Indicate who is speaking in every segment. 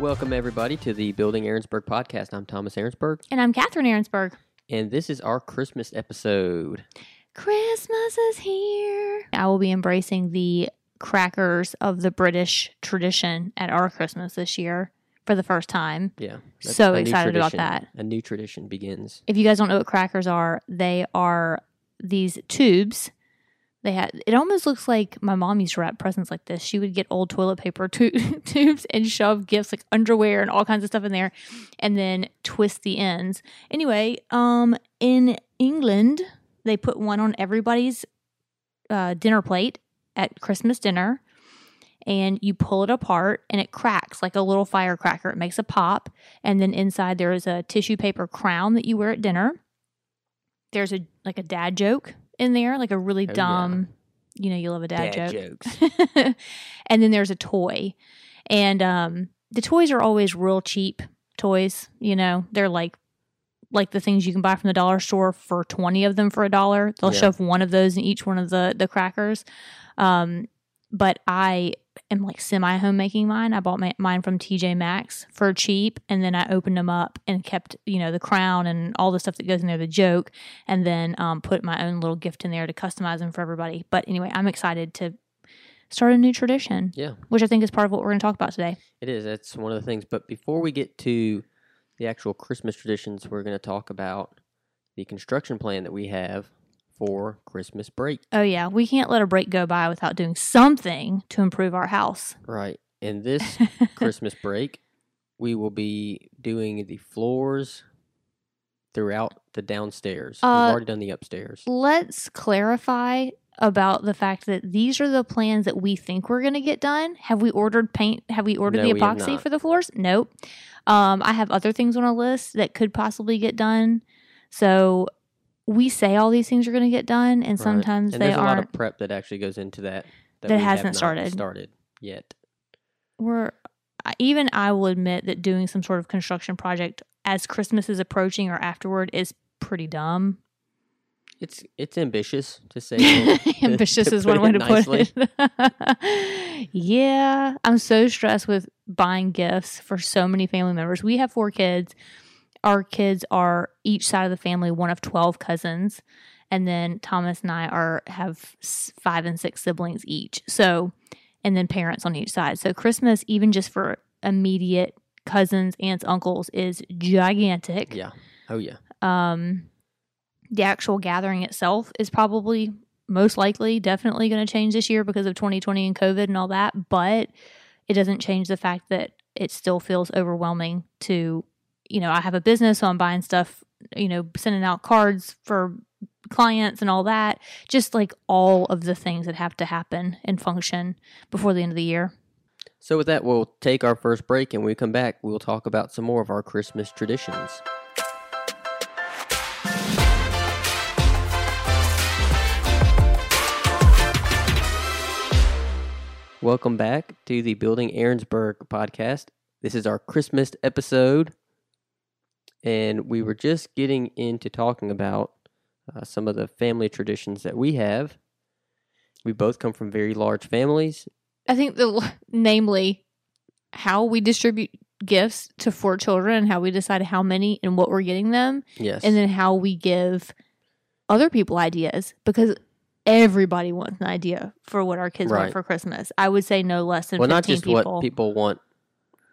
Speaker 1: Welcome, everybody, to the Building Aaronsburg podcast. I'm Thomas Aaronsburg,
Speaker 2: And I'm Catherine Aaronsburg.
Speaker 1: and this is our Christmas episode.
Speaker 2: Christmas is here. I will be embracing the crackers of the British tradition at our Christmas this year for the first time.
Speaker 1: Yeah.
Speaker 2: So excited about that.
Speaker 1: A new tradition begins.
Speaker 2: If you guys don't know what crackers are, they are these tubes. They had it almost looks like my mom used to wrap presents like this. She would get old toilet paper tu- tubes and shove gifts like underwear and all kinds of stuff in there and then twist the ends. Anyway, um in England, they put one on everybody's uh, dinner plate at Christmas dinner and you pull it apart and it cracks like a little firecracker. It makes a pop and then inside there is a tissue paper crown that you wear at dinner. There's a like a dad joke in there, like a really
Speaker 1: Oh, yeah.
Speaker 2: dumb, you know, you love a dad,
Speaker 1: Dad
Speaker 2: joke.
Speaker 1: jokes.
Speaker 2: and then there's a toy. And um the toys are always real cheap toys, you know. They're like like the things you can buy from the dollar store for 20 of them for a dollar. They'll
Speaker 1: Yeah.
Speaker 2: shove one of those in each one of the the crackers. Um but I am like semi homemaking mine. I bought my, mine from TJ Maxx for cheap, and then I opened them up and kept you know the crown and all the stuff that goes in there, the joke, and then um, put my own little gift in there to customize them for everybody. But anyway, I'm excited to start a new tradition,
Speaker 1: Yeah,
Speaker 2: which I think is part of what we're going to talk about today.
Speaker 1: it is. That's one of the things. But before we get to the actual Christmas traditions, we're going to talk about the construction plan that we have for Christmas break.
Speaker 2: Oh yeah, we can't let a break go by without doing something to improve our house.
Speaker 1: Right. And this Christmas break, we will be doing the floors throughout the downstairs.
Speaker 2: Uh,
Speaker 1: We've already done the upstairs.
Speaker 2: Let's clarify about the fact that these are the plans that we think we're going to get done. Have we ordered paint? Have we ordered
Speaker 1: No,
Speaker 2: the epoxy for the floors? Nope. Um, I have other things on a list that could possibly get done. So we say all these things are going to get done, and
Speaker 1: Right.
Speaker 2: sometimes
Speaker 1: and
Speaker 2: they
Speaker 1: there's a lot of prep that actually goes into that
Speaker 2: That
Speaker 1: we
Speaker 2: hasn't started.
Speaker 1: started yet.
Speaker 2: we're even I will admit that doing some sort of construction project as Christmas is approaching or afterward is pretty dumb.
Speaker 1: It's it's ambitious to say
Speaker 2: Ambitious
Speaker 1: to
Speaker 2: is one way to
Speaker 1: nicely.
Speaker 2: put it. yeah, I'm so stressed with buying gifts for so many family members. We have four kids. Our kids are each side of the family one of 12 cousins and then Thomas and I are have five and six siblings each. So, and then parents on each side. So Christmas even just for immediate cousins, aunts, uncles is gigantic.
Speaker 1: Yeah. Oh yeah.
Speaker 2: Um, the actual gathering itself is probably most likely definitely going to change this year because of 2020 and COVID and all that. But it doesn't change the fact that it still feels overwhelming to, you know, I have a business, so I'm buying stuff, you know, sending out cards for clients and all that. Just like all of the things that have to happen and function before the end of the year.
Speaker 1: So with that, we'll take our first break, and when we come back, we'll talk about some more of our Christmas traditions. Welcome back to the Building Aaronsburg podcast. This is our Christmas episode, and we were just getting into talking about uh, some of the family traditions that we have. We both come from very large families,
Speaker 2: I think the namely how we distribute gifts to four children and how we decide how many and what we're getting them
Speaker 1: Yes.
Speaker 2: and then how we give other people ideas because everybody wants an idea for what our kids
Speaker 1: Right.
Speaker 2: want for Christmas. I would say no less than
Speaker 1: well,
Speaker 2: 15
Speaker 1: not just
Speaker 2: people.
Speaker 1: what people want,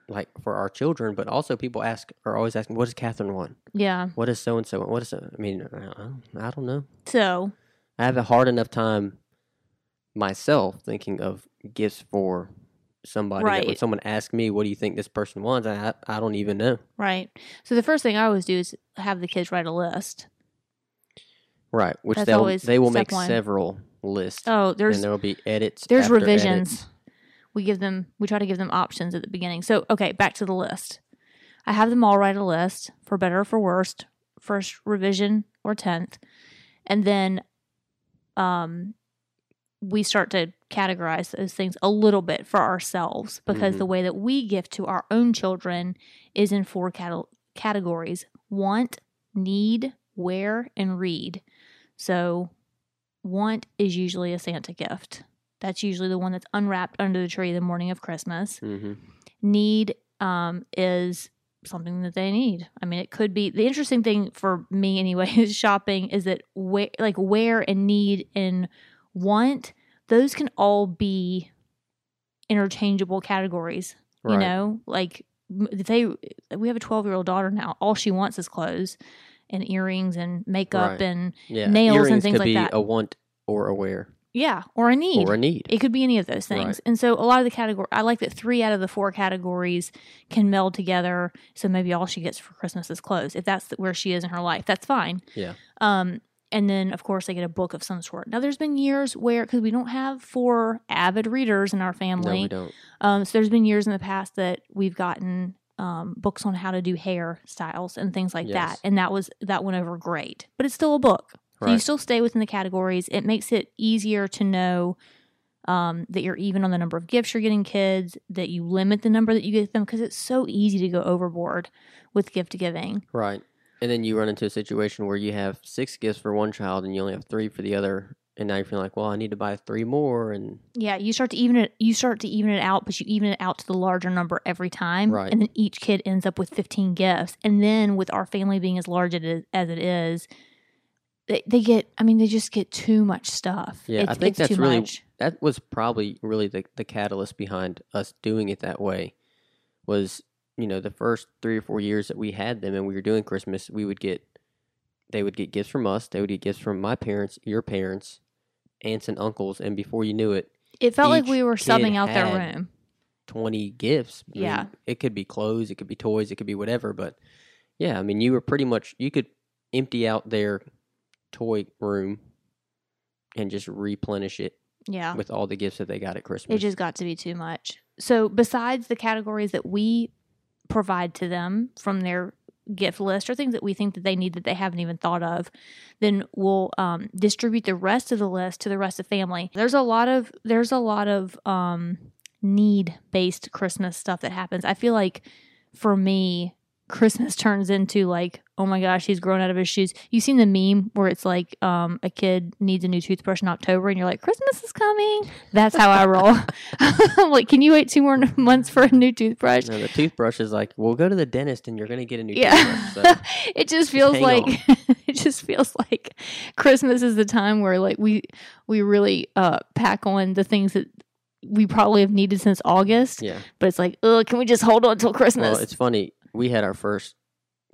Speaker 1: like for our children, but also people ask are always asking, "What does Catherine want?
Speaker 2: yeah.
Speaker 1: What does so and so want? What is?" So? I mean, I don't know.
Speaker 2: So,
Speaker 1: I have a hard enough time myself thinking of gifts for somebody. That when someone asks me, "What do you think this person wants?" I I don't even know.
Speaker 2: right. So the first thing I always do is have the kids write a list.
Speaker 1: Right, which
Speaker 2: always
Speaker 1: they will make
Speaker 2: one.
Speaker 1: several lists,
Speaker 2: Oh, there's
Speaker 1: and there will be edits.
Speaker 2: there's revisions.
Speaker 1: edits.
Speaker 2: We give them we try to give them options at the beginning. So, okay, back to the list. I have them all write a list for better or for worst, first revision or 10th. And then um we start to categorize those things a little bit for ourselves because
Speaker 1: Mhm.
Speaker 2: the way that we gift to our own children is in four cate- categories want, need, wear, and read. So, want is usually a Santa gift. That's usually the one that's unwrapped under the tree the morning of Christmas.
Speaker 1: hmm
Speaker 2: Need um, is something that they need. I mean, it could be the interesting thing for me anyway is shopping is that where like where and need and want those can all be interchangeable categories. You know, like they we have a 12 year old daughter now. All she wants is clothes and earrings and makeup
Speaker 1: Right.
Speaker 2: and
Speaker 1: Yeah.
Speaker 2: nails and
Speaker 1: Earrings
Speaker 2: things
Speaker 1: could
Speaker 2: like
Speaker 1: be
Speaker 2: that.
Speaker 1: a want or a wear
Speaker 2: yeah, or a need.
Speaker 1: or a need.
Speaker 2: It could be any of those things.
Speaker 1: Right.
Speaker 2: And so a lot of the category I like that three out of the four categories can meld together. So maybe all she gets for Christmas is clothes. If that's where she is in her life, that's fine.
Speaker 1: Yeah.
Speaker 2: Um and then of course they get a book of some sort. Now there's been years where cuz we don't have four avid readers in our
Speaker 1: no,
Speaker 2: family.
Speaker 1: we don't.
Speaker 2: Um so there's been years in the past that we've gotten um, books on how to do hair styles and things like
Speaker 1: Yes.
Speaker 2: that, and that was that went over great. But it's still a book, so you still stay within the categories. It makes it easier to know um, that you're even on the number of gifts you're getting kids, that you limit the number that you get them because it's so easy to go overboard with gift giving.
Speaker 1: Right. And then you run into a situation where you have six gifts for one child and you only have three for the other. And now you're feeling like, well, I need to buy three more. And
Speaker 2: Yeah, you start to even it. You start to even it out, but you even it out to the larger number every time,
Speaker 1: Right.
Speaker 2: and then each kid ends up with 15 gifts. And then with our family being as large as it is, they, they get. I mean, they just get too much stuff.
Speaker 1: Yeah, I think
Speaker 2: it's
Speaker 1: that's
Speaker 2: too
Speaker 1: really-
Speaker 2: much.
Speaker 1: that was probably really the, the catalyst behind us doing it that way was, you know, the first three or four years that we had them and we were doing Christmas, we would get, they would get gifts from us. They would get gifts from my parents, your parents, aunts and uncles. And before you knew it,
Speaker 2: It felt like we were subbing out their room.
Speaker 1: 20 gifts. I mean,
Speaker 2: Yeah.
Speaker 1: it could be clothes, it could be toys, it could be whatever. But yeah, I mean, you were pretty much, you could empty out their toy room and just replenish it
Speaker 2: Yeah,
Speaker 1: with all the gifts that they got at Christmas.
Speaker 2: it just got to be too much. So besides the categories that we provide to them from their gift list or things that we think that they need that they haven't even thought of then we'll um, distribute the rest of the list to the rest of the family there's a lot of there's a lot of um, need based christmas stuff that happens i feel like for me christmas turns into like oh my gosh he's grown out of his shoes you've seen the meme where it's like um, a kid needs a new toothbrush in october and you're like christmas is coming that's how i roll i'm like can you wait two more months for a new toothbrush
Speaker 1: No, the toothbrush is like, we'll go to the dentist and you're going to get a new
Speaker 2: Yeah.
Speaker 1: toothbrush. So,
Speaker 2: it just feels like it just feels like Christmas is the time where like we we really uh pack on the things that we probably have needed since August,
Speaker 1: yeah.
Speaker 2: but it's like, oh, can we just hold on until Christmas?
Speaker 1: Well, it's funny. We had our first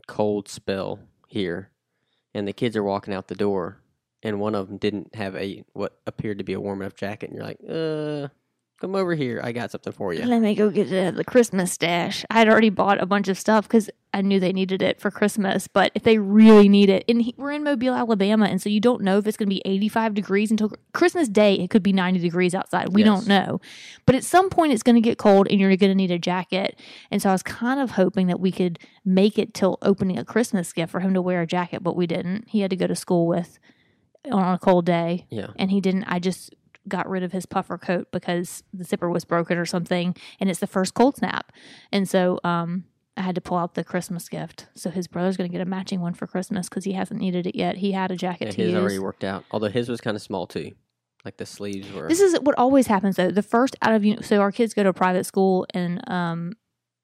Speaker 1: cold spell here, and the kids are walking out the door, and one of them didn't have a what appeared to be a warm enough jacket, and you're like, uh, come over here. I got something for you.
Speaker 2: Let me go get uh, the Christmas stash. I had already bought a bunch of stuff because I knew they needed it for Christmas. But if they really need it, and he, we're in Mobile, Alabama, and so you don't know if it's going to be 85 degrees until Christmas Day. It could be 90 degrees outside. We
Speaker 1: Yes.
Speaker 2: don't know. But at some point, it's going to get cold, and you're going to need a jacket. And so I was kind of hoping that we could make it till opening a Christmas gift for him to wear a jacket, but we didn't. He had to go to school with on a cold day
Speaker 1: Yeah.
Speaker 2: and he didn't i just got rid of his puffer coat because the zipper was broken or something and it's the first cold snap. And so um i had to pull out the christmas gift. So his brother's going to get a matching one for christmas because he hasn't needed it yet. He had a jacket
Speaker 1: Yeah,
Speaker 2: to
Speaker 1: his
Speaker 2: use.
Speaker 1: already worked out. Although his was kind of small too, like the sleeves were.
Speaker 2: this is what always happens though. The first out of so our kids go to a private school and um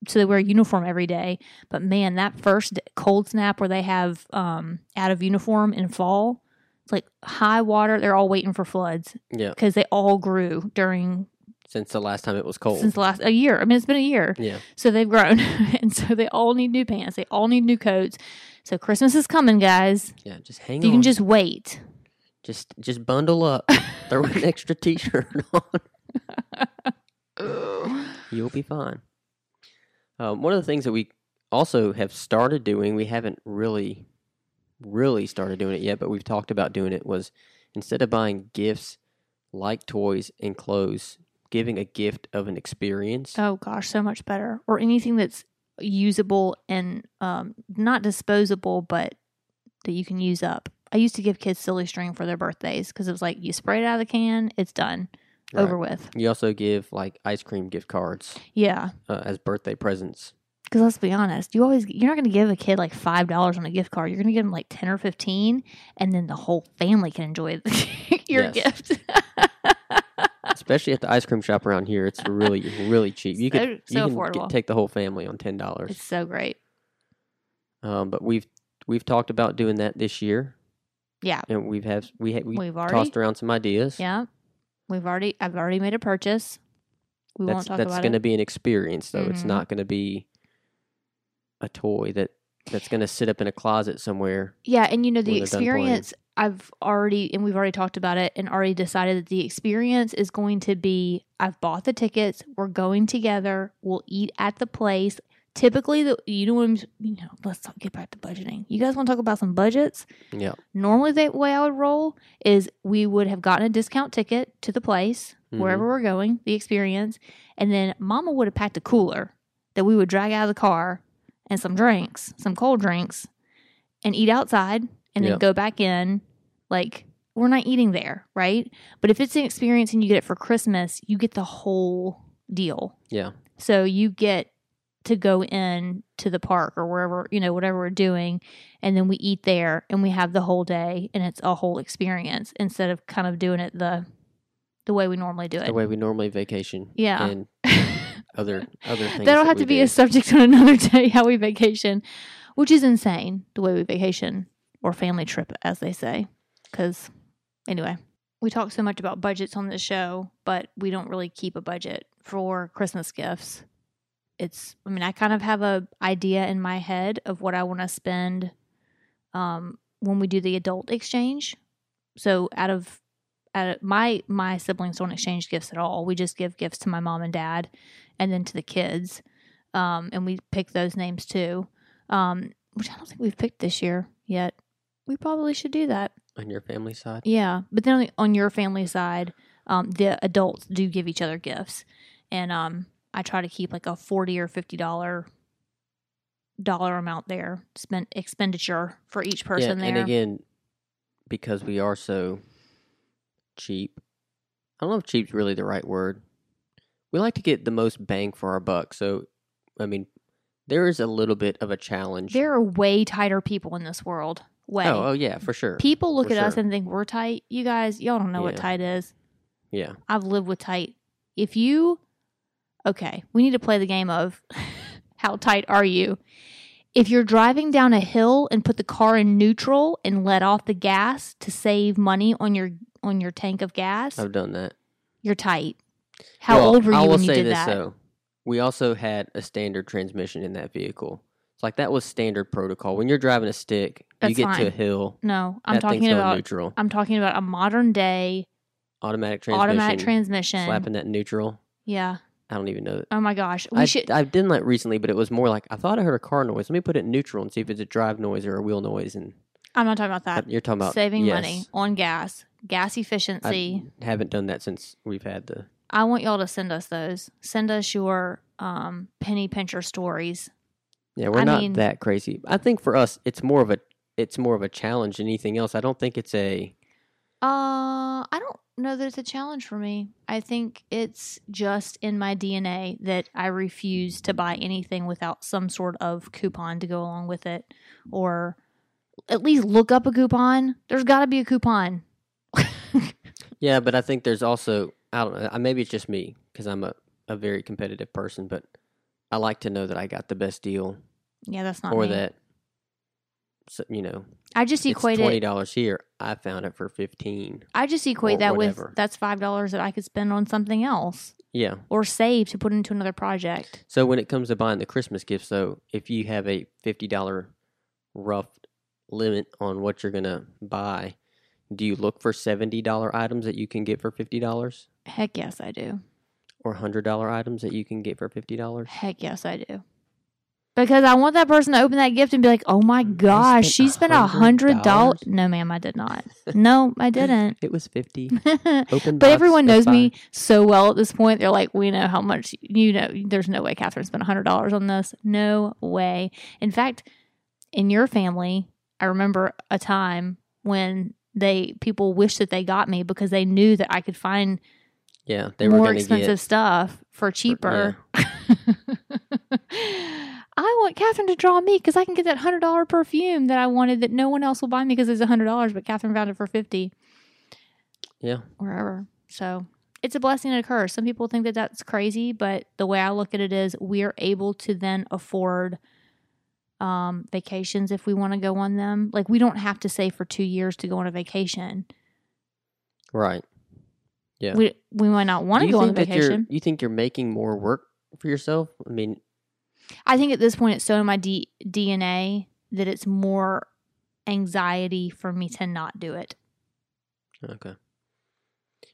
Speaker 2: so they wear a uniform every day. But man that first cold snap where they have um out of uniform in fall like high water they're all waiting for floods
Speaker 1: yeah.
Speaker 2: because they all grew during
Speaker 1: Since the last time it was cold.
Speaker 2: since the last a year. I mean, it's been a year,
Speaker 1: yeah.
Speaker 2: so they've grown, and so they all need new pants. They all need new coats. So Christmas is coming, guys.
Speaker 1: Yeah. Just hang
Speaker 2: You
Speaker 1: on.
Speaker 2: can just wait.
Speaker 1: just just bundle up. Throw an extra T-shirt on. You'll be fine. Um, one of the things that we also have started doing, we haven't really, really started doing it yet, but we've talked about doing it, was instead of buying gifts like toys and clothes, giving a gift of an experience.
Speaker 2: Oh gosh, so much better. Or anything that's usable and um, not disposable, but that you can use up. I used to give kids silly string for their birthdays because it was like you spray it out of the can, it's done,
Speaker 1: Right.
Speaker 2: over with.
Speaker 1: You also give like ice cream gift cards
Speaker 2: Yeah,
Speaker 1: uh, as birthday presents.
Speaker 2: Because let's be honest, you always you're not going to give a kid like five dollars on a gift card. You're going to give them like ten or fifteen, and then the whole family can enjoy your gift.
Speaker 1: especially at the ice cream shop around here. It's really really cheap. You
Speaker 2: So-
Speaker 1: could
Speaker 2: so
Speaker 1: you can get, take the whole family on ten dollars.
Speaker 2: It's so great.
Speaker 1: Um, but we've we've talked about doing that this year,
Speaker 2: Yeah.
Speaker 1: and we've have we ha- we
Speaker 2: We've already
Speaker 1: tossed around some ideas.
Speaker 2: Yeah. We've already I've already made a purchase. We
Speaker 1: that's
Speaker 2: won't talk
Speaker 1: that's going to be an experience, though. It's
Speaker 2: Mhm.
Speaker 1: not going to be a toy that that's going to sit up in a closet somewhere.
Speaker 2: Yeah, and you know the
Speaker 1: when they're done playing.
Speaker 2: experience I've already and we've already talked about it and already decided that the experience is going to be I've bought the tickets, we're going together, we'll eat at the place. Typically the you know what you know, let's talk, get back to budgeting. You guys want to talk about some budgets?
Speaker 1: Yeah,
Speaker 2: Normally the way I would roll is we would have gotten a discount ticket to the place,
Speaker 1: Mhm.
Speaker 2: wherever we're going, the experience, and then mama would have packed a cooler that we would drag out of the car and some drinks, some cold drinks, and eat outside and then
Speaker 1: Yep.
Speaker 2: go back in. Like we're not eating there, right? But if it's an experience and you get it for Christmas, you get the whole deal.
Speaker 1: yeah,
Speaker 2: So you get to go in to the park or wherever, you know, whatever we're doing, and then we eat there and we have the whole day and it's a whole experience instead of kind of doing it the the way we normally do it.
Speaker 1: the way we normally vacation.
Speaker 2: Yeah.
Speaker 1: and other other things.
Speaker 2: That'll
Speaker 1: that
Speaker 2: have to be
Speaker 1: do.
Speaker 2: a subject on another day how we vacation, which is insane the way we vacation or family trip, as they say. Because anyway, we talk so much about budgets on this show, but we don't really keep a budget for Christmas gifts. It's, I mean, I kind of have a idea in my head of what I want to spend um, when we do the adult exchange. So out of out of my my siblings don't exchange gifts at all. We just give gifts to my mom and dad and then to the kids. Um, and we pick those names too, um, which I don't think we've picked this year yet. We probably should do that.
Speaker 1: on your family side.
Speaker 2: Yeah, but then on, your family side, um, the adults do give each other gifts, and um, I try to keep like a forty or fifty dollar dollar amount there spent expenditure for each person
Speaker 1: yeah,
Speaker 2: there.
Speaker 1: and again, because we are so cheap, I don't know if cheap's really the right word. We like to get the most bang for our buck. So, I mean, there is a little bit of a challenge.
Speaker 2: there are way tighter people in this world. Way.
Speaker 1: oh, oh yeah, for sure.
Speaker 2: People look
Speaker 1: for
Speaker 2: at us and think we're tight. You guys, y'all don't know what tight is.
Speaker 1: yeah,
Speaker 2: I've lived with tight. If you, okay, we need to play the game of how tight are you? If you're driving down a hill and put the car in neutral and let off the gas to save money on your on your tank of gas,
Speaker 1: I've done that.
Speaker 2: you're tight. How
Speaker 1: Well,
Speaker 2: old were you
Speaker 1: I will
Speaker 2: when you
Speaker 1: say
Speaker 2: did
Speaker 1: this
Speaker 2: that?
Speaker 1: though. We also had a standard transmission in that vehicle. It's like that was standard protocol. When you're driving a stick, you
Speaker 2: That's
Speaker 1: get to a hill.
Speaker 2: No, I'm
Speaker 1: that
Speaker 2: talking about
Speaker 1: neutral.
Speaker 2: I'm talking about a modern day
Speaker 1: Automatic transmission.
Speaker 2: automatic transmission.
Speaker 1: Slapping that neutral.
Speaker 2: Yeah.
Speaker 1: I don't even know.
Speaker 2: Oh my gosh. We
Speaker 1: I,
Speaker 2: should
Speaker 1: I didn't like recently, but it was more like I thought I heard a car noise. Let me put it in neutral and see if it's a drive noise or a wheel noise. And
Speaker 2: I'm not talking about that.
Speaker 1: you're talking about
Speaker 2: Saving
Speaker 1: yes.
Speaker 2: money on gas, gas efficiency.
Speaker 1: I haven't done that since we've had the.
Speaker 2: I want y'all to send us those. Send us your um, penny pincher stories.
Speaker 1: Yeah, we're
Speaker 2: I
Speaker 1: not
Speaker 2: mean-
Speaker 1: that crazy. I think for us, it's more of a it's more of a challenge than anything else. I don't think it's a
Speaker 2: Uh, I don't know that it's a challenge for me. I think it's just in my DNA that I refuse to buy anything without some sort of coupon to go along with it, or at least look up a coupon. There's got to be a coupon.
Speaker 1: yeah, but I think there's also I don't know. Maybe it's just me because I'm a a very competitive person, but I like to know that I got the best deal
Speaker 2: Yeah, that's not
Speaker 1: or
Speaker 2: me.
Speaker 1: that so, you know
Speaker 2: I just equate
Speaker 1: twenty dollars here. I found it for fifteen.
Speaker 2: I just equate that
Speaker 1: whatever.
Speaker 2: with that's five dollars that I could spend on something else
Speaker 1: Yeah.
Speaker 2: or save to put into another project.
Speaker 1: So when it comes to buying the Christmas gifts, though, if you have a fifty dollar rough limit on what you're gonna buy, do you look for seventy dollar items that you can get for fifty dollars,
Speaker 2: Heck yes, I do.
Speaker 1: or hundred dollar items that you can get for fifty dollars?
Speaker 2: Heck yes, I do. Because I want that person to open that gift and be like, "Oh my mm, gosh,
Speaker 1: spent
Speaker 2: she spent a hundred dollars." No, ma'am, I did not. No, I didn't.
Speaker 1: It was fifty.
Speaker 2: but
Speaker 1: Open. box,
Speaker 2: everyone knows me so well at this point. They're like, "We know how much you know." There's no way Catherine spent a hundred dollars on this. No way. In fact, in your family, I remember a time when they people wish that they got me because they knew that I could find
Speaker 1: Yeah, they were
Speaker 2: more expensive
Speaker 1: get.
Speaker 2: stuff for cheaper. I want Catherine to draw me because I can get that hundred dollar perfume that I wanted that no one else will buy me because it's a hundred dollars, but Catherine found it for fifty
Speaker 1: Yeah,
Speaker 2: wherever. So it's a blessing and a curse. Some people think that that's crazy, but the way I look at it is we're able to then afford um, vacations if we want to go on them. Like we don't have to save for two years to go on a vacation.
Speaker 1: Right. Yeah.
Speaker 2: We we might not want to go on a
Speaker 1: think that you're
Speaker 2: vacation.
Speaker 1: you think you're making more work for yourself? I mean,
Speaker 2: I think at this point it's so in my D- DNA that it's more anxiety for me to not do it.
Speaker 1: okay.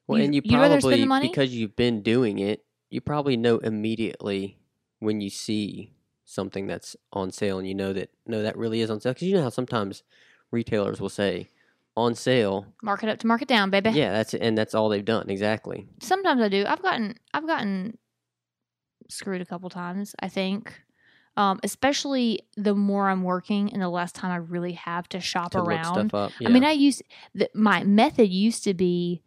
Speaker 1: Well,
Speaker 2: You-
Speaker 1: and you
Speaker 2: you'd spend the
Speaker 1: probably because you've been doing it, you probably know immediately when you see something that's on sale and you know that no that really is on sale because you know how sometimes retailers will say on sale.
Speaker 2: Mark it up to mark it down, baby.
Speaker 1: Yeah, that's and that's all they've done exactly.
Speaker 2: sometimes I do. I've gotten I've gotten screwed a couple times. I think, um, especially the more I'm working and the less time I really have to shop
Speaker 1: To
Speaker 2: around.
Speaker 1: stuff up. Yeah.
Speaker 2: I mean, I used the, my method used to be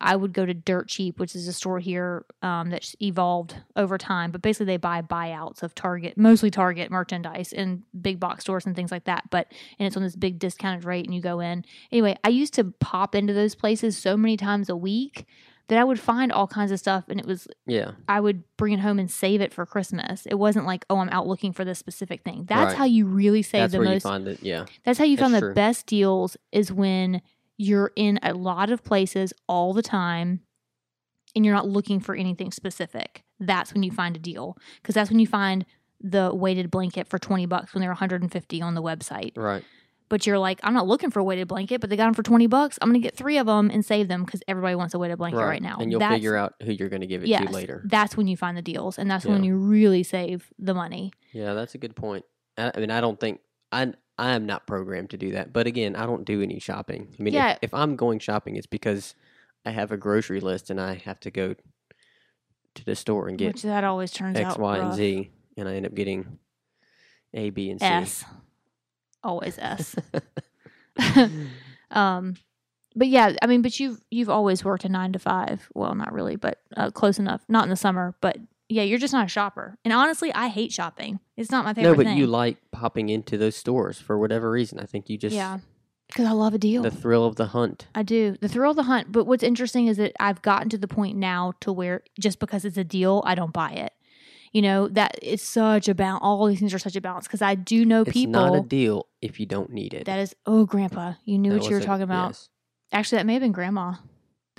Speaker 2: I would go to Dirt Cheap, which is a store here um, that's evolved over time. But basically, they buy buyouts of Target, mostly Target merchandise and big box stores and things like that. But and it's on this big discounted rate, and you go in anyway. I used to pop into those places so many times a week that I would find all kinds of stuff, and it was
Speaker 1: yeah,
Speaker 2: I would bring it home and save it for Christmas. It wasn't like, oh, I'm out looking for this specific thing. That's
Speaker 1: Right.
Speaker 2: how you really save
Speaker 1: that's
Speaker 2: the
Speaker 1: where you
Speaker 2: most
Speaker 1: find it. Yeah,
Speaker 2: that's how you
Speaker 1: That's
Speaker 2: found the best deals is when you're in a lot of places all the time and you're not looking for anything specific. That's when you find a deal because that's when you find the weighted blanket for 20 bucks when they're 150 on the website.
Speaker 1: right.
Speaker 2: But you're like, I'm not looking for a weighted blanket, but they got them for 20 bucks. I'm going to get 3 of them and save them cuz everybody wants a weighted blanket right, now.
Speaker 1: and you'll
Speaker 2: That's-
Speaker 1: figure out who you're going to give it
Speaker 2: yes,
Speaker 1: to later.
Speaker 2: That's when you find the deals and that's when you really save the money.
Speaker 1: Yeah, that's a good point. I, I mean, I don't think I I am not programmed to do that. But again, I don't do any shopping. I mean,
Speaker 2: Yeah.
Speaker 1: if, if I'm going shopping, it's because I have a grocery list and I have to go to the store and get
Speaker 2: which that always turns
Speaker 1: X,
Speaker 2: out
Speaker 1: Y, and. Z, and I end up getting A, B, and C.
Speaker 2: S. Always S. um but yeah i mean but you've you've always worked a nine to five well not really but uh, close enough not in the summer but yeah you're just not a shopper. And honestly i hate shopping. It's not my favorite
Speaker 1: no, but
Speaker 2: thing.
Speaker 1: you like popping into those stores for whatever reason. I think you just
Speaker 2: yeah. Because i love a deal.
Speaker 1: The thrill of the hunt.
Speaker 2: i do. The thrill of the hunt. But what's interesting is that i've gotten to the point now to where just because it's a deal i don't buy it. You know that it's such a balance all these things are such a balance because i do know
Speaker 1: It's
Speaker 2: people It's
Speaker 1: not a deal if you don't need it.
Speaker 2: that is oh grandpa you knew
Speaker 1: That
Speaker 2: what you were
Speaker 1: a-
Speaker 2: talking about.
Speaker 1: yes.
Speaker 2: Actually, that may have been Grandma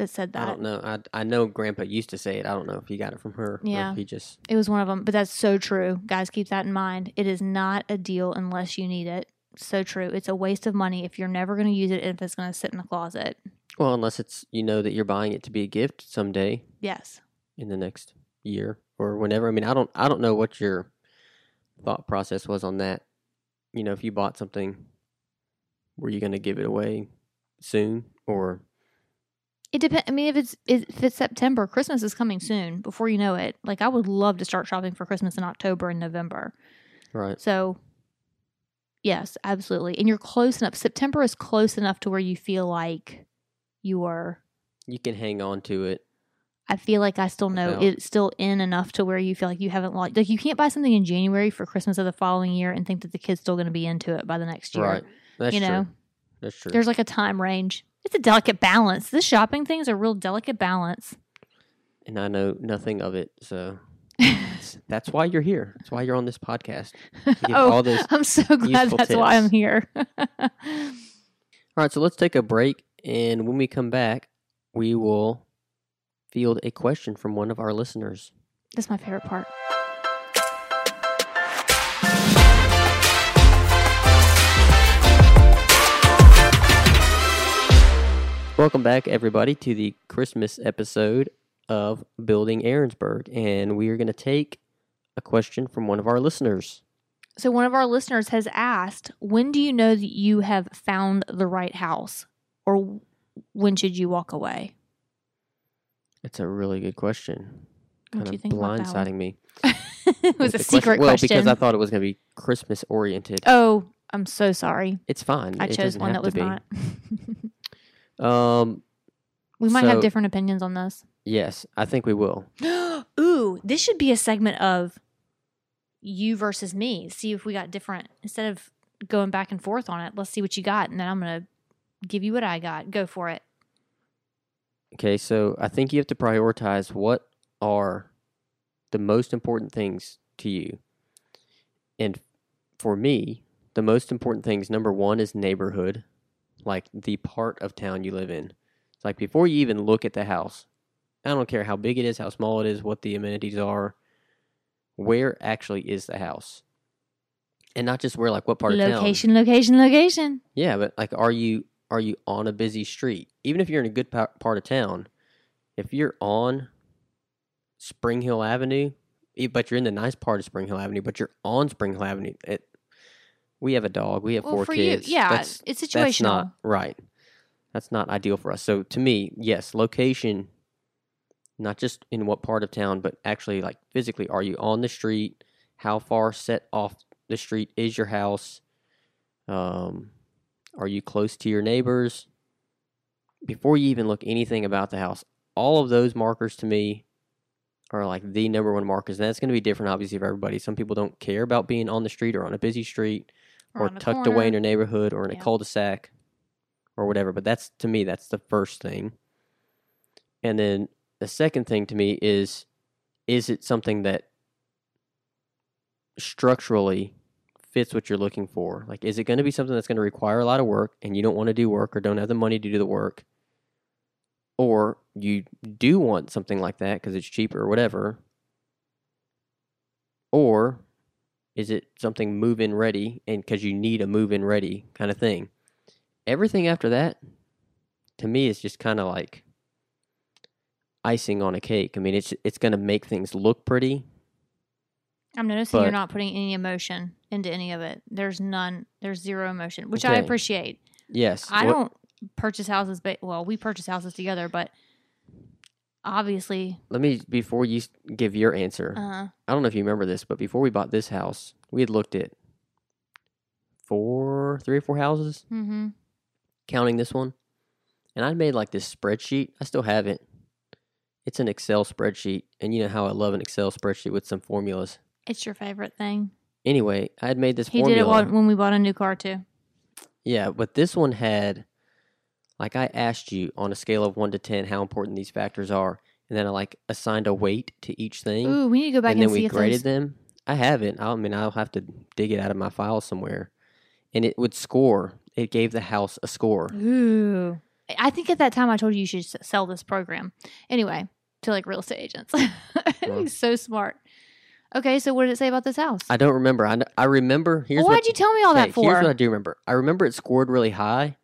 Speaker 2: that said that.
Speaker 1: I don't know. I I know Grandpa used to say it. I don't know if he got it from her. or if
Speaker 2: Yeah.
Speaker 1: he just
Speaker 2: It was one of them, but that's so true. Guys, keep that in mind. It is not a deal unless you need it. So true. It's a waste of money if you're never going to use it and if it's going to sit in the closet.
Speaker 1: well, unless it's you know that you're buying it to be a gift someday
Speaker 2: Yes.
Speaker 1: in the next year or whenever. I mean, I don't I don't know what your thought process was on that. You know, if you bought something, were you going to give it away soon or
Speaker 2: It depends. I mean, if it's if it's September, Christmas is coming soon. Before you know it, like I would love to start shopping for Christmas in October and November.
Speaker 1: right?
Speaker 2: So, yes, absolutely. And you're close enough. September is close enough to where you feel like you are
Speaker 1: You can hang on to it.
Speaker 2: I feel like I still know
Speaker 1: About-
Speaker 2: it's still in enough to where you feel like you haven't lost. Like you can't buy something in January for Christmas of the following year and think that the kid's still going to be into it by the next year.
Speaker 1: Right. That's
Speaker 2: you know.
Speaker 1: That's true.
Speaker 2: there's like a time range. It's a delicate balance. This shopping thing is a real delicate balance.
Speaker 1: and I know nothing of it, so that's, that's why you're here. That's why you're on this podcast.
Speaker 2: Oh, I'm so glad that's why I'm here.
Speaker 1: All right, so let's take a break, and when we come back, we will field a question from one of our listeners.
Speaker 2: that's my favorite part.
Speaker 1: Welcome back, everybody, to the Christmas episode of Building Aaronsburg, and we are going to take a question from one of our listeners.
Speaker 2: So one of our listeners has asked, "When do you know that you have found the right house, or when should you walk away?"
Speaker 1: It's a really good question.
Speaker 2: What
Speaker 1: Kind
Speaker 2: do you
Speaker 1: of
Speaker 2: think about that one?
Speaker 1: blindsiding me.
Speaker 2: it was a secret
Speaker 1: Well,
Speaker 2: question.
Speaker 1: because I thought it was going to be Christmas oriented.
Speaker 2: Oh, I'm so sorry.
Speaker 1: It's fine.
Speaker 2: I
Speaker 1: It
Speaker 2: chose one that was
Speaker 1: be.
Speaker 2: not.
Speaker 1: Um.
Speaker 2: we might have different opinions on this.
Speaker 1: Yes, I think we will.
Speaker 2: Ooh, this should be a segment of you versus me. See if we got different instead of going back and forth on it. Let's see what you got, and then I'm gonna give you what I got. Go for it.
Speaker 1: Okay, so I think you have to prioritize what are the most important things to you. And for me, the most important things number one is neighborhood, like the part of town you live in. It's like before you even look at the house, I don't care how big it is, how small it is, what the amenities are, where actually is the house? And not just where, like what part of town.
Speaker 2: location, location, location.
Speaker 1: Yeah, but like, are you are you on a busy street? Even if you're in a good part of town, if you're on Spring Hill Avenue, but you're in the nice part of Spring Hill Avenue, but you're on Spring Hill Avenue, it, we have a dog, we have
Speaker 2: Well,
Speaker 1: four
Speaker 2: for
Speaker 1: kids.
Speaker 2: you, yeah,
Speaker 1: that's,
Speaker 2: it's
Speaker 1: that's
Speaker 2: situational.
Speaker 1: not right. That's not ideal for us. So to me, yes, location, not just in what part of town, but actually like physically, are you on the street? How far set off the street is your house? Um, are you close to your neighbors? Before you even look anything about the house, all of those markers to me are like the number one markers. And that's going to be different, obviously, for everybody. Some people don't care about being on the street or on a busy street or,
Speaker 2: a
Speaker 1: tucked away in your neighborhood or in
Speaker 2: Yeah.
Speaker 1: a cul-de-sac or whatever. But that's to me, that's the first thing. And then the second thing to me is, is it something that structurally fits what you're looking for? Like, is it going to be something that's going to require a lot of work and you don't want to do work or don't have the money to do the work? Or you do want something like that because it's cheaper or whatever? Or is it something move in ready and because you need a move in ready kind of thing? Everything after that, to me, is just kind of like icing on a cake. I mean, it's it's going to make things look pretty.
Speaker 2: I'm noticing you're not putting any emotion into any of it. There's none. There's zero emotion, which I appreciate.
Speaker 1: Yes,
Speaker 2: I don't purchase houses, but well, we purchase houses together, but obviously,
Speaker 1: Let me before you give your answer.
Speaker 2: uh,
Speaker 1: I don't know if you remember this, but before we bought this house, we had looked at four, three or four houses,
Speaker 2: mm-hmm.
Speaker 1: counting this one, and I made like this spreadsheet. I still have it. It's an Excel spreadsheet, and you know how I love an Excel spreadsheet with some formulas.
Speaker 2: it's your favorite thing.
Speaker 1: Anyway, I had made this
Speaker 2: He
Speaker 1: formula.
Speaker 2: did it when we bought a new car too.
Speaker 1: Yeah, but this one had, like, I asked you on a scale of one to ten how important these factors are, and then I like assigned a weight to each thing,
Speaker 2: Ooh, we need to go back
Speaker 1: and
Speaker 2: and,
Speaker 1: then we graded them. I have it. I mean, I'll have to dig it out of my file somewhere, and it would score. It gave the house a score.
Speaker 2: Ooh, I think at that time I told you you should sell this program. Anyway, to like real estate agents.
Speaker 1: Well.
Speaker 2: He's so smart. Okay, so what did it say about this house?
Speaker 1: I don't remember. I, I remember. Here's
Speaker 2: well, why'd you tell me all
Speaker 1: okay,
Speaker 2: that for?
Speaker 1: Here's what I do remember. I remember it scored really high,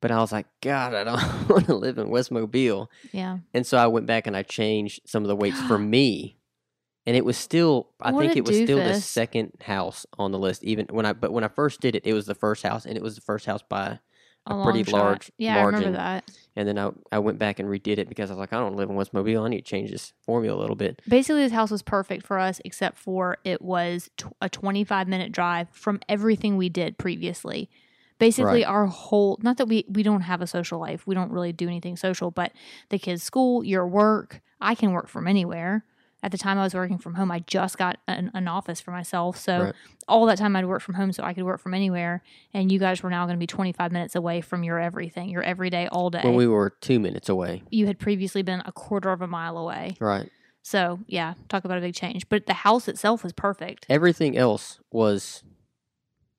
Speaker 1: but I was like, God, I don't want to live in West Mobile.
Speaker 2: yeah.
Speaker 1: And so I went back and I changed some of the weights for me. And it was still I
Speaker 2: What
Speaker 1: think it was still the second house on the list even when I but when I first did it it was the first house and it was the first house by a
Speaker 2: long
Speaker 1: pretty
Speaker 2: shot.
Speaker 1: large
Speaker 2: Yeah, I remember that.
Speaker 1: and then I I went back and redid it because I was like I don't live in West Mobile I need to change this formula a little bit.
Speaker 2: Basically, this house was perfect for us, except for it was tw- a 25 minute drive from everything we did previously. Basically,
Speaker 1: Right.
Speaker 2: our whole, not that we, we don't have a social life, we don't really do anything social, but the kids' school, your work, I can work from anywhere. At the time I was working from home, I just got an, an office for myself. So
Speaker 1: Right.
Speaker 2: all that time I'd work from home so I could work from anywhere. And you guys were now going to be 25 minutes away from your everything, your everyday, all day.
Speaker 1: When we were 2 minutes away.
Speaker 2: you had previously been a quarter of a mile away.
Speaker 1: Right.
Speaker 2: So yeah, talk about a big change. But the house itself was perfect.
Speaker 1: Everything else was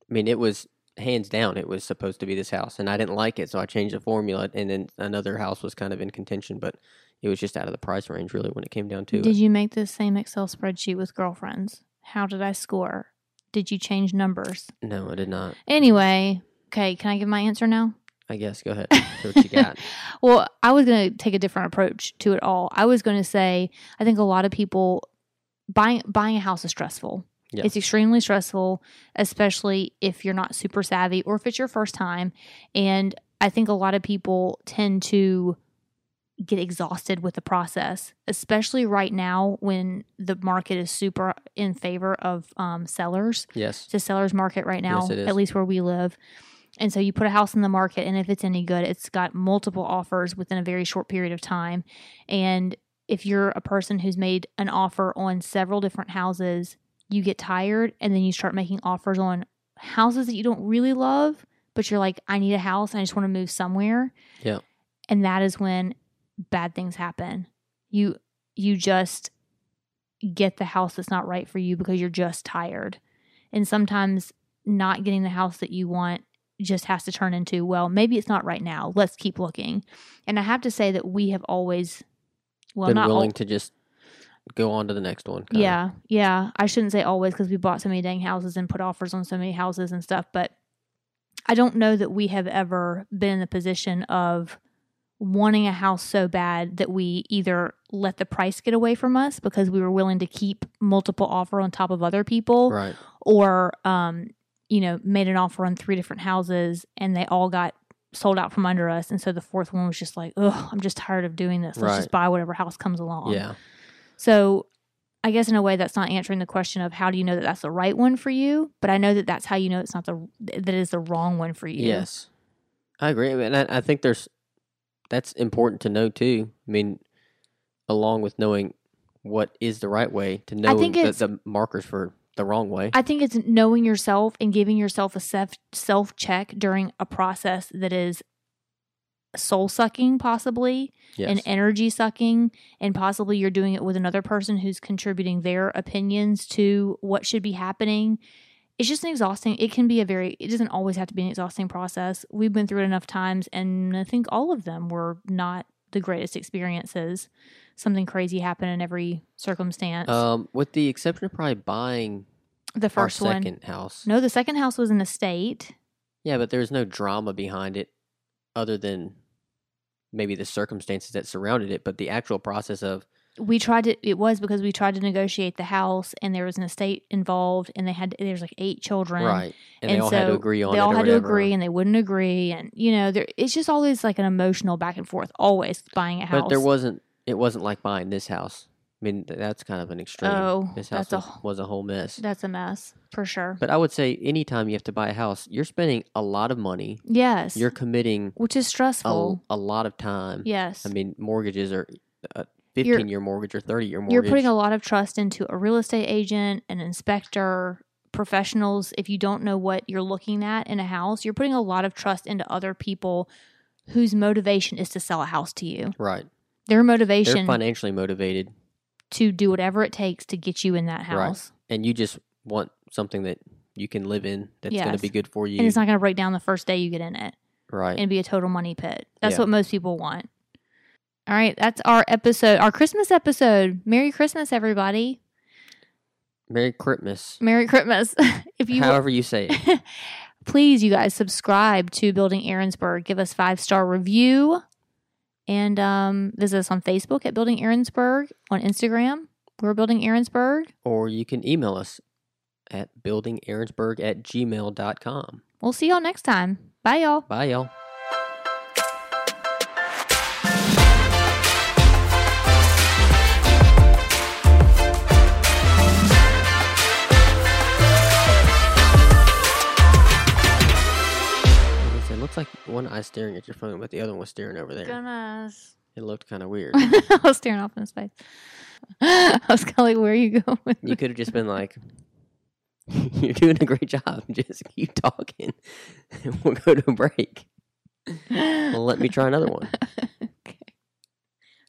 Speaker 1: I mean it was hands down it was supposed to be this house and I didn't like it so I changed the formula and then another house was kind of in contention but it was just out of the price range really when it came down to it.
Speaker 2: Did you make this same Excel spreadsheet with girlfriends? How did I score? Did you change numbers?
Speaker 1: No, I did not.
Speaker 2: Anyway, okay, can I give my answer now?
Speaker 1: I guess. Go ahead. What you got.
Speaker 2: Well, I was going to take a different approach to it all. I was going to say I think a lot of people buying buying a house is stressful.
Speaker 1: Yes.
Speaker 2: It's extremely stressful, especially if you're not super savvy or if it's your first time. And I think a lot of people tend to get exhausted with the process, especially right now when the market is super in favor of um, sellers.
Speaker 1: Yes.
Speaker 2: It's a seller's market right now,
Speaker 1: Yes,
Speaker 2: at least where we live. And so you put a house in the market, and if it's any good, it's got multiple offers within a very short period of time. And if you're a person who's made an offer on several different houses, you get tired and then you start making offers on houses that you don't really love, but you're like, I need a house and I just want to move somewhere.
Speaker 1: Yeah.
Speaker 2: And that is when bad things happen. You you just get the house that's not right for you because you're just tired. And sometimes not getting the house that you want just has to turn into, well, maybe it's not right now. Let's keep looking. And I have to say that we have always well
Speaker 1: Been
Speaker 2: not
Speaker 1: willing to just go on to the next one. kinda.
Speaker 2: yeah, yeah. I shouldn't say always because we bought so many dang houses and put offers on so many houses and stuff, but I don't know that we have ever been in the position of wanting a house so bad that we either let the price get away from us because we were willing to keep multiple offer on top of other people
Speaker 1: Right.
Speaker 2: or um you know made an offer on three different houses and they all got sold out from under us and so the fourth one was just like oh i'm just tired of doing this let's
Speaker 1: Right.
Speaker 2: just buy whatever house comes along
Speaker 1: Yeah.
Speaker 2: So I guess in a way that's not answering the question of how do you know that that's the right one for you, but I know that that's how you know it's not the that is the wrong one for you.
Speaker 1: Yes. I agree. And I, I think there's that's important to know too. I mean, along with knowing what is the right way to know
Speaker 2: think
Speaker 1: the, the markers for the wrong way.
Speaker 2: I think it's knowing yourself and giving yourself a self self check during a process that is soul sucking possibly
Speaker 1: yes.
Speaker 2: and energy sucking and possibly you're doing it with another person who's contributing their opinions to what should be happening. It's just an exhausting it can be a very it doesn't always have to be an exhausting process. We've been through it enough times and i think all of them were not the greatest experiences. Something crazy happened in every circumstance.
Speaker 1: Um, with the exception of probably buying
Speaker 2: the first one.
Speaker 1: second house.
Speaker 2: no the second house was an estate
Speaker 1: Yeah, but there was no drama behind it other than maybe the circumstances that surrounded it, but the actual process of
Speaker 2: we tried to it was because we tried to negotiate the house and there was an estate involved and they had there's like eight children
Speaker 1: right, and, they
Speaker 2: and
Speaker 1: all had to
Speaker 2: so
Speaker 1: agree on
Speaker 2: they
Speaker 1: it.
Speaker 2: all had to agree and they wouldn't agree and you know there it's just always like an emotional back and forth always buying a house
Speaker 1: But there wasn't. It wasn't like buying this house. I mean, that's kind of an extreme.
Speaker 2: Oh,
Speaker 1: this house
Speaker 2: that's a
Speaker 1: was,
Speaker 2: wh-
Speaker 1: was a whole mess.
Speaker 2: that's a mess for sure
Speaker 1: But I would say anytime you have to buy a house, you're spending a lot of money.
Speaker 2: yes
Speaker 1: You're committing
Speaker 2: which is stressful
Speaker 1: a lot of time.
Speaker 2: yes
Speaker 1: I mean, mortgages are a
Speaker 2: You're-
Speaker 1: 15 year mortgage or 30 year mortgage.
Speaker 2: you're putting a lot of trust into a real estate agent an inspector professionals if you don't know what you're looking at in a house you're putting a lot of trust into other people whose motivation is to sell a house to you
Speaker 1: right.
Speaker 2: their motivation.
Speaker 1: They're
Speaker 2: motivation
Speaker 1: financially motivated,
Speaker 2: to do whatever it takes to get you in that
Speaker 1: Right.
Speaker 2: house
Speaker 1: and you just want something that you can live in that's going to be good for you.
Speaker 2: and it's not going to break down the first day you get in it
Speaker 1: right.
Speaker 2: and be a total money pit. That's
Speaker 1: Yeah.
Speaker 2: what most people want. All right, that's our episode, our Christmas episode. Merry Christmas, everybody.
Speaker 1: Merry Christmas.
Speaker 2: Merry Christmas. if you
Speaker 1: However you say it.
Speaker 2: please, you guys subscribe to Building Aaronsburg. Give us five star review, and um, visit us on Facebook at Building Aaronsburg. On Instagram, we're Building Aaronsburg.
Speaker 1: or you can email us at buildingaaronsburg at gmail.com.
Speaker 2: We'll see y'all next time. Bye, y'all.
Speaker 1: Bye, y'all. Looks like one eye staring at your phone, but the other one was staring over there.
Speaker 2: Goodness.
Speaker 1: It looked kind of weird.
Speaker 2: I was staring off in space. I was kind of like, where are you going?
Speaker 1: You could have just been like, "You're doing a great job. Just keep talking, and we'll go to a break. Well, let me try another one."
Speaker 2: okay.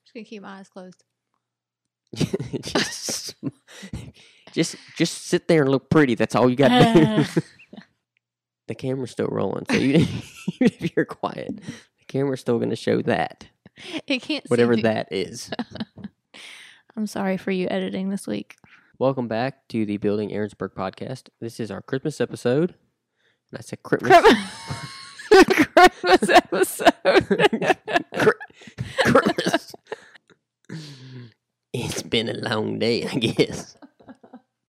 Speaker 2: just gonna keep my eyes closed.
Speaker 1: just, just, just sit there and look pretty. That's all you got to do. The camera's still rolling, so even, even if you're quiet, the camera's still going to show that
Speaker 2: It can't.
Speaker 1: whatever that is.
Speaker 2: I'm sorry for you editing this week.
Speaker 1: Welcome back to the Building Aaronsburg podcast. This is our Christmas episode, and I said Christmas.
Speaker 2: Christmas episode.
Speaker 1: Christmas. It's been a long day, I guess.